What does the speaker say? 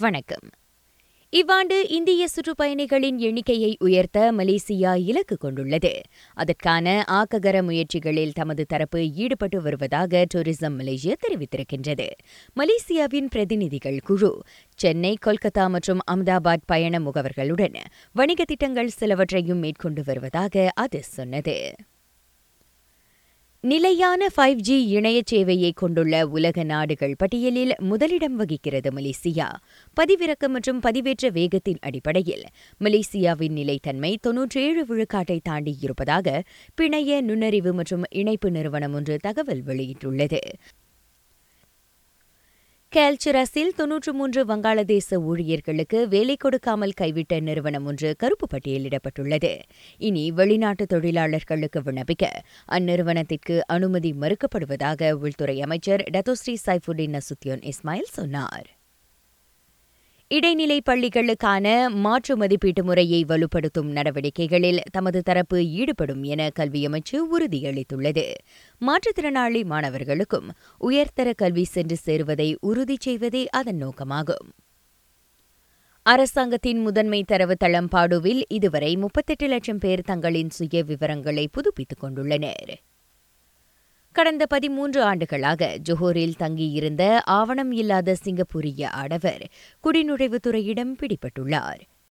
வணக்கம். இவ்வாண்டு இந்திய சுற்றுப்பயணிகளின் எண்ணிக்கையை உயர்த்த மலேசியா இலக்கு கொண்டுள்ளது. அதற்கான ஆக்ககர முயற்சிகளில் தமது தரப்பு ஈடுபட்டு வருவதாக டூரிசம் மலேசியா தெரிவித்திருக்கின்றது. மலேசியாவின் பிரதிநிதிகள் குழு சென்னை கொல்கத்தா மற்றும் அகமதாபாத் பயண முகவர்களுடன் வணிக திட்டங்கள் சிலவற்றையும் மேற்கொண்டு வருவதாக அது சொன்னது. நிலையான ஃபைவ் ஜி இணைய சேவையை கொண்டுள்ள உலக நாடுகள் பட்டியலில் முதலிடம் வகிக்கிறது மலேசியா. பதிவிறக்க மற்றும் பதிவேற்ற வேகத்தின் அடிப்படையில் மலேசியாவின் நிலைத்தன்மை தொன்னூற்றேழு விழுக்காட்டை தாண்டியிருப்பதாக பிணைய நுண்ணறிவு மற்றும் இணைப்பு நிறுவனம் ஒன்று தகவல் வெளியிட்டுள்ளது. கேல்சரஸில் தொன்னூற்று மூன்று வங்காளதேச ஊழியர்களுக்கு வேலை கொடுக்காமல் கைவிட்ட நிறுவனம் ஒன்று கருப்பு பட்டியலிடப்பட்டுள்ளது. இனி வெளிநாட்டு தொழிலாளர்களுக்கு விண்ணப்பிக்க அந்நிறுவனத்திற்கு அனுமதி மறுக்கப்படுவதாக உள்துறை அமைச்சர் டத்தோஸ்ரீ சைஃபுடின் நசுத்தியோன் இஸ்மாயில் சொன்னார். இடைநிலை பள்ளிகளுக்கான மாற்று மதிப்பீட்டு முறையை வலுப்படுத்தும் நடவடிக்கைகளில் தமது தரப்பு ஈடுபடும் என கல்வி அமைச்சு உறுதியளித்துள்ளது. மாற்றுத்திறனாளி மாணவர்களுக்கும் உயர்தர கல்வி சென்று சேருவதை உறுதி செய்வதே அதன் நோக்கமாகும். அரசாங்கத்தின் முதன்மை தரவுத்தளம் பாடுவில் இதுவரை முப்பத்தெட்டு லட்சம் பேர் தங்களின் சுய விவரங்களை புதுப்பித்துக் கொண்டுள்ளனர். கடந்த பதிமூன்று ஆண்டுகளாக ஜொஹோரில் தங்கியிருந்த ஆவணம் இல்லாத சிங்கப்பூரிய ஆடவர் குடிநுழைவுத்துறையிடம் பிடிபட்டுள்ளார்.